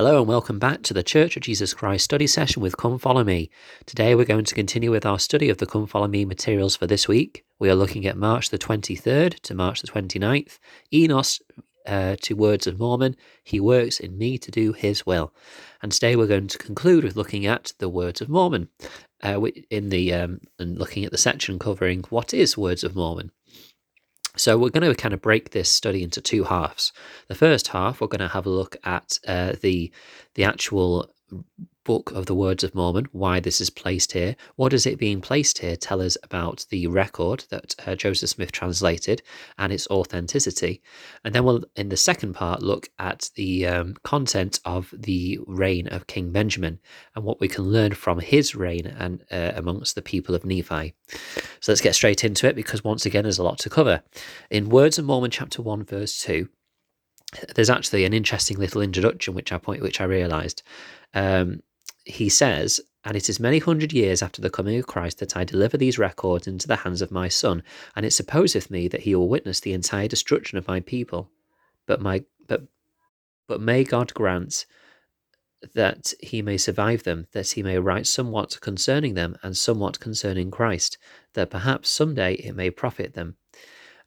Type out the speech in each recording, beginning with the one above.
Hello and welcome back to the Church of Jesus Christ study session with Come Follow Me. Today we're going to continue with our study of the Come Follow Me materials for this week. We are looking at March the 23rd to March the 29th, Enos uh, to Words of Mormon, He works in me to do His will. And today we're going to conclude with looking at the Words of Mormon, uh, in the um, and looking at the section covering what is Words of Mormon. So we're going to kind of break this study into two halves. The first half, we're going to have a look at uh, the the actual book of the Words of Mormon, why this is placed here. What is it being placed here tell us about the record that uh, Joseph Smith translated and its authenticity? And then we'll, in the second part, look at the um, content of the reign of King Benjamin and what we can learn from his reign and uh, amongst the people of Nephi. So let's get straight into it because once again, there's a lot to cover. In Words of Mormon, chapter 1, verse 2, there's actually an interesting little introduction which I point which I realized. Um, he says, And it is many hundred years after the coming of Christ that I deliver these records into the hands of my Son, and it supposeth me that he will witness the entire destruction of my people. But my but but may God grant that he may survive them, that he may write somewhat concerning them and somewhat concerning Christ, that perhaps some day it may profit them.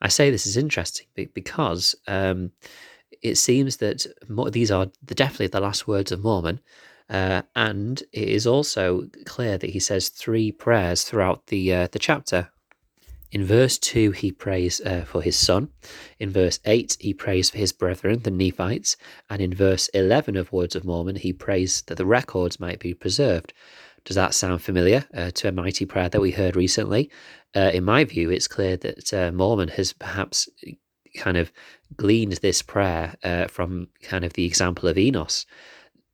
I say this is interesting because um, it seems that these are definitely the last words of Mormon, uh, and it is also clear that he says three prayers throughout the uh, the chapter. In verse 2, he prays uh, for his son. In verse 8, he prays for his brethren, the Nephites. And in verse 11 of Words of Mormon, he prays that the records might be preserved. Does that sound familiar uh, to a mighty prayer that we heard recently? Uh, in my view, it's clear that uh, Mormon has perhaps kind of gleaned this prayer uh, from kind of the example of Enos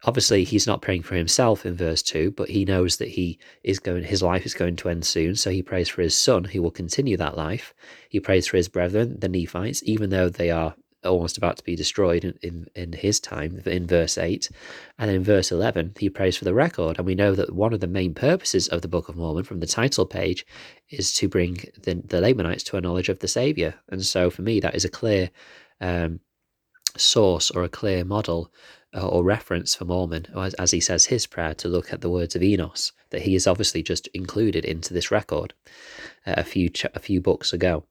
obviously he's not praying for himself in verse 2 but he knows that he is going his life is going to end soon. So he prays for his son who will continue that life. He prays for his brethren the nephites even though they are almost about to be destroyed in, in, in his time in verse 8 and in verse 11 he prays for the record. And we know that one of the main purposes of the book of mormon from the title page is to bring the, the lamanites to a knowledge of the savior. And so for me that is a clear um, source or a clear model or reference for Mormon, as, he says his prayer, to look at the words of Enos that he is obviously just included into this record uh, a few ch- a few books ago.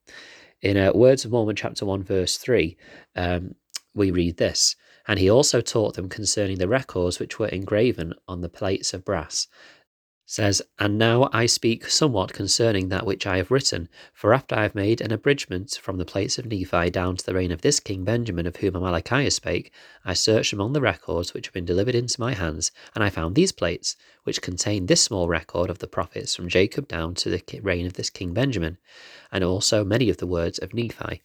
In uh, Words of Mormon, chapter one, verse three, um, we read this. And he also taught them concerning the records which were engraven on the plates of brass, says, And now I speak somewhat concerning that which I have written, for after I have made an abridgment from the plates of Nephi down to the reign of this king Benjamin, of whom Amaleki spake, I searched among the records which have been delivered into my hands, and I found these plates, which contain this small record of the prophets from Jacob down to the reign of this king Benjamin, and also many of the words of Nephi.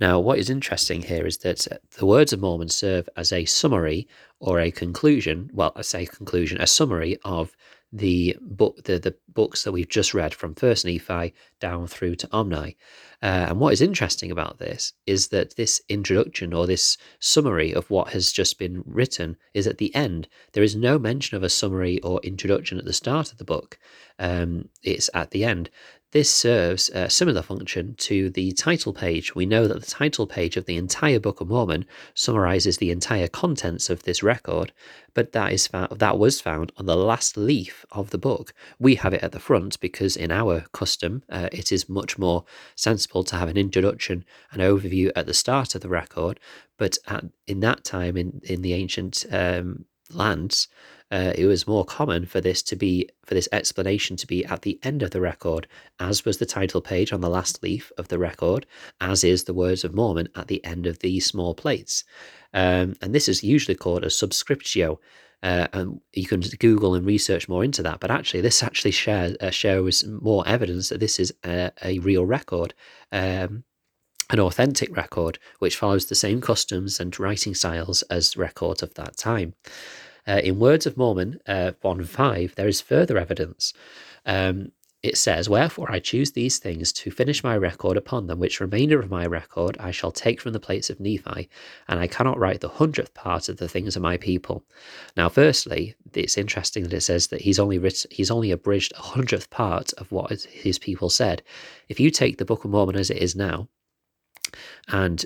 Now, what is interesting here is that the words of Mormon serve as a summary or a conclusion, well, I say conclusion, a summary of the book the, the books that we've just read from first nephi down through to omni uh, and what is interesting about this is that this introduction or this summary of what has just been written is at the end there is no mention of a summary or introduction at the start of the book um, it's at the end this serves a similar function to the title page. We know that the title page of the entire Book of Mormon summarizes the entire contents of this record, but that is found, that was found on the last leaf of the book. We have it at the front because in our custom, uh, it is much more sensible to have an introduction, an overview at the start of the record. But at, in that time, in in the ancient um, lands, uh, it was more common for this to be for this explanation to be at the end of the record, as was the title page on the last leaf of the record, as is the words of Mormon at the end of these small plates. Um, and this is usually called a subscriptio. Uh, and you can Google and research more into that. But actually, this actually shares, uh, shows more evidence that this is a, a real record. Um, an authentic record which follows the same customs and writing styles as records of that time. Uh, in Words of Mormon uh, 1 5, there is further evidence. Um, it says, Wherefore I choose these things to finish my record upon them, which remainder of my record I shall take from the plates of Nephi, and I cannot write the hundredth part of the things of my people. Now, firstly, it's interesting that it says that he's only he's only abridged a hundredth part of what his people said. If you take the Book of Mormon as it is now, and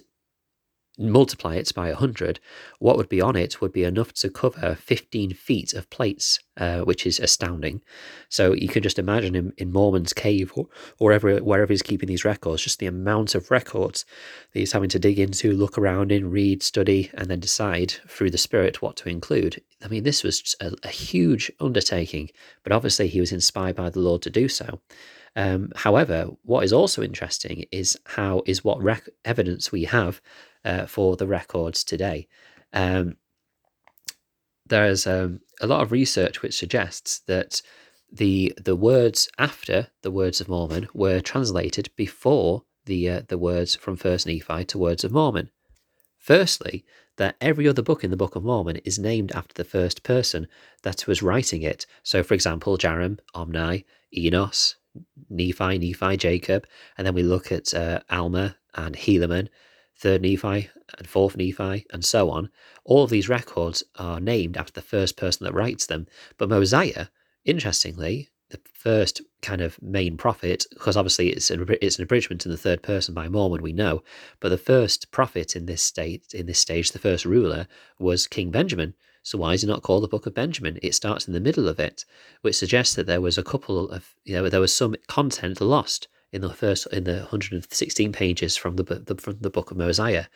multiply it by 100, what would be on it would be enough to cover 15 feet of plates, uh, which is astounding. So you can just imagine him in Mormon's cave or, wherever, wherever he's keeping these records, just the amount of records that he's having to dig into, look around in, read, study, and then decide through the Spirit what to include. I mean, this was a, a huge undertaking, but obviously he was inspired by the Lord to do so. Um, however, what is also interesting is how is what rec- evidence we have uh, for the records today. Um, there's um, a lot of research which suggests that the the words after the words of Mormon were translated before the uh, the words from First Nephi to Words of Mormon. Firstly, that every other book in the Book of Mormon is named after the first person that was writing it. So, for example, Jarom, Omni, Enos, Nephi, Nephi, Jacob, and then we look at uh, Alma and Helaman, third Nephi and fourth Nephi, and so on. All of these records are named after the first person that writes them. But Mosiah, interestingly, the first kind of main prophet, because obviously it's an, it's an abridgment in the third person by Mormon, we know, but the first prophet in this state, in this stage, the first ruler was King Benjamin. So why is it not called the Book of Benjamin? It starts in the middle of it, which suggests that there was a couple of, you know, there was some content lost in the first in the 116 pages from the, the from the book of Mosiah,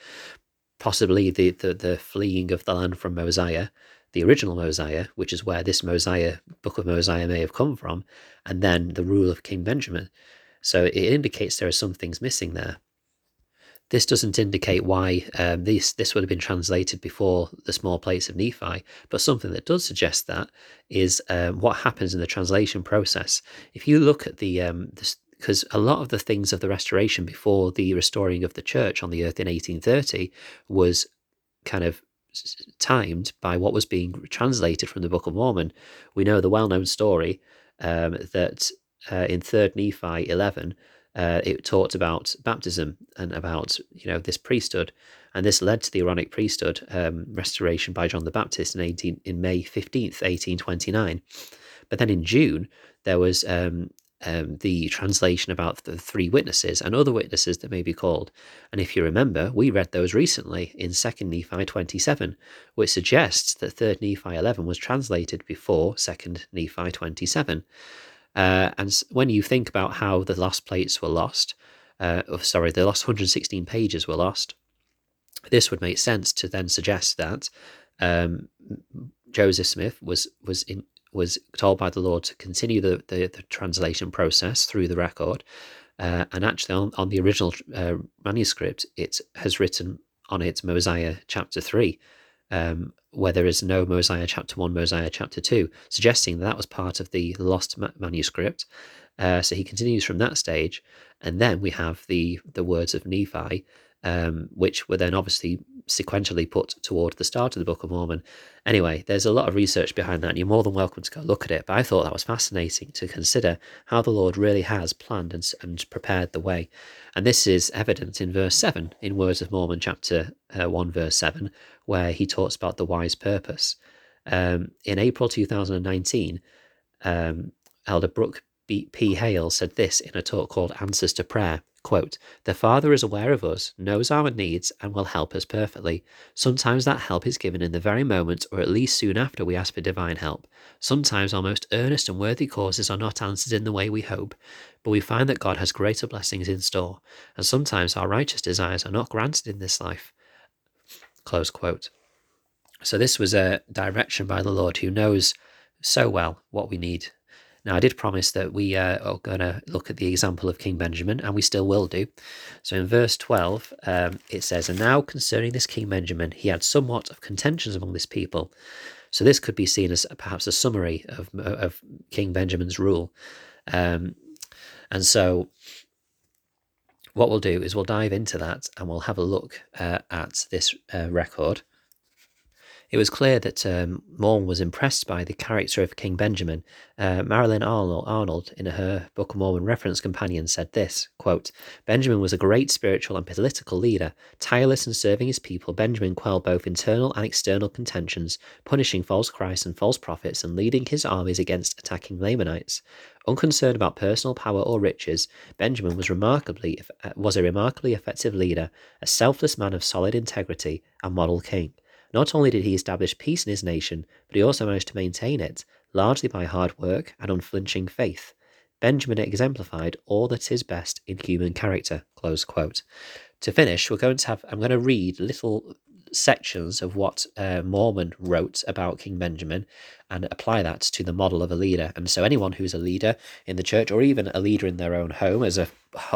possibly the, the the fleeing of the land from Mosiah, the original Mosiah, which is where this Mosiah book of Mosiah may have come from, and then the rule of King Benjamin. So it indicates there are some things missing there. This doesn't indicate why um, this this would have been translated before the small plates of Nephi, but something that does suggest that is um, what happens in the translation process. If you look at the, um, the, because a lot of the things of the restoration before the restoring of the church on the earth in 1830 was kind of timed by what was being translated from the Book of Mormon. We know the well known story um, that uh, in 3rd Nephi 11, uh, it talked about baptism and about you know this priesthood, and this led to the Aaronic priesthood um, restoration by John the Baptist in 18 in May 15th, 1829. But then in June there was um, um, the translation about the three witnesses and other witnesses that may be called. And if you remember, we read those recently in 2nd Nephi 27, which suggests that 3rd Nephi 11 was translated before 2nd Nephi 27. Uh, and when you think about how the lost plates were lost, uh, oh, sorry, the last 116 pages were lost, this would make sense to then suggest that um, Joseph Smith was was in, was told by the Lord to continue the, the, the translation process through the record. Uh, and actually, on, on the original uh, manuscript, it has written on it Mosiah chapter 3, um, where there is no Mosiah chapter 1, Mosiah chapter 2, suggesting that that was part of the lost ma- manuscript. Uh, so he continues from that stage. And then we have the, the words of Nephi, um, which were then obviously sequentially put toward the start of the Book of Mormon. Anyway, there's a lot of research behind that, and you're more than welcome to go look at it. But I thought that was fascinating to consider how the Lord really has planned and, and prepared the way. And this is evident in verse 7, in Words of Mormon, chapter uh, 1, verse 7, where he talks about the wise purpose. Um, in April 2019, um, Elder Brook B. P. Hale said this in a talk called Answers to Prayer. Quote, the Father is aware of us, knows our needs, and will help us perfectly. Sometimes that help is given in the very moment, or at least soon after we ask for divine help. Sometimes our most earnest and worthy causes are not answered in the way we hope, but we find that God has greater blessings in store, and sometimes our righteous desires are not granted in this life. Close quote. So this was a direction by the Lord who knows so well what we need now, I did promise that we uh, are going to look at the example of King Benjamin, and we still will do. So in verse 12, um, it says, And now concerning this King Benjamin, he had somewhat of contentions among this people. So this could be seen as perhaps a summary of, of King Benjamin's rule. Um, and so what we'll do is we'll dive into that and we'll have a look uh, at this uh, record. It was clear that um, Mormon was impressed by the character of King Benjamin. Uh, Marilyn Arnold, Arnold, in her Book of Mormon reference companion, said this quote, Benjamin was a great spiritual and political leader. Tireless in serving his people, Benjamin quelled both internal and external contentions, punishing false Christs and false prophets, and leading his armies against attacking Lamanites. Unconcerned about personal power or riches, Benjamin was remarkably uh, was a remarkably effective leader, a selfless man of solid integrity, and model king. Not only did he establish peace in his nation, but he also managed to maintain it, largely by hard work and unflinching faith. Benjamin exemplified all that is best in human character. To finish, we're going to have I'm going to read little sections of what uh, Mormon wrote about King Benjamin and apply that to the model of a leader. And so, anyone who's a leader in the church, or even a leader in their own home, as a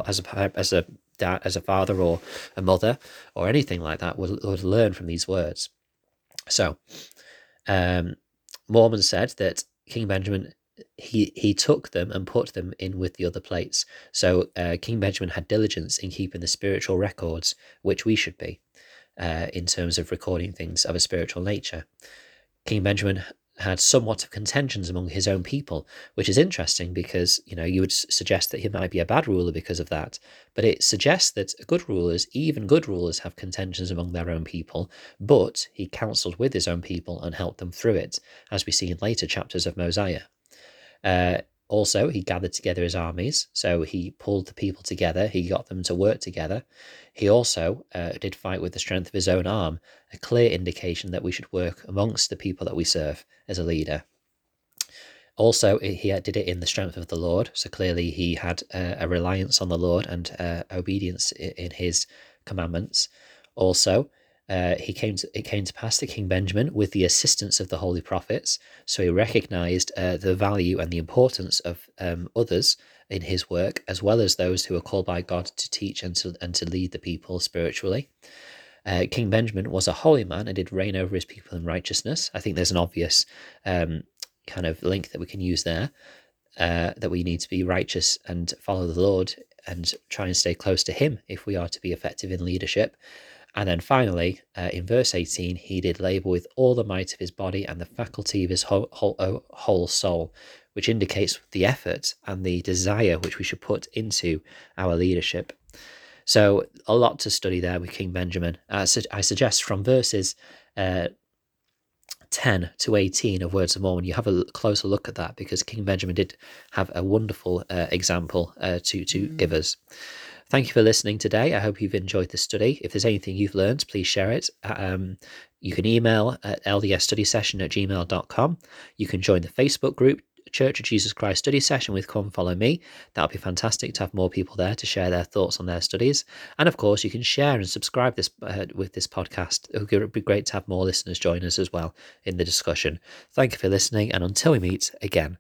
as a as a dad, as a father or a mother, or anything like that, would, would learn from these words. So, um, Mormon said that King Benjamin he he took them and put them in with the other plates. So uh, King Benjamin had diligence in keeping the spiritual records, which we should be, uh, in terms of recording things of a spiritual nature. King Benjamin had somewhat of contentions among his own people, which is interesting because you know you would suggest that he might be a bad ruler because of that, but it suggests that good rulers, even good rulers, have contentions among their own people. But he counselled with his own people and helped them through it, as we see in later chapters of Mosiah. Uh, also, he gathered together his armies, so he pulled the people together, he got them to work together. He also uh, did fight with the strength of his own arm, a clear indication that we should work amongst the people that we serve as a leader. Also, he did it in the strength of the Lord, so clearly he had uh, a reliance on the Lord and uh, obedience in his commandments. Also, uh, he came to, it came to pass that King Benjamin, with the assistance of the holy prophets, so he recognized uh, the value and the importance of um, others in his work, as well as those who are called by God to teach and to, and to lead the people spiritually. Uh, King Benjamin was a holy man and did reign over his people in righteousness. I think there's an obvious um, kind of link that we can use there. Uh, that we need to be righteous and follow the Lord and try and stay close to Him if we are to be effective in leadership. And then finally, uh, in verse 18, he did labour with all the might of his body and the faculty of his whole, whole, oh, whole soul, which indicates the effort and the desire which we should put into our leadership. So, a lot to study there with King Benjamin. Uh, so I suggest from verses uh, 10 to 18 of Words of Mormon, you have a closer look at that because King Benjamin did have a wonderful uh, example uh, to, to mm. give us. Thank you for listening today. I hope you've enjoyed the study. If there's anything you've learned, please share it. Um, you can email at ldsstudysession at gmail.com. You can join the Facebook group, Church of Jesus Christ study session with Come Follow Me. That would be fantastic to have more people there to share their thoughts on their studies. And of course, you can share and subscribe this uh, with this podcast. It would be great to have more listeners join us as well in the discussion. Thank you for listening, and until we meet again,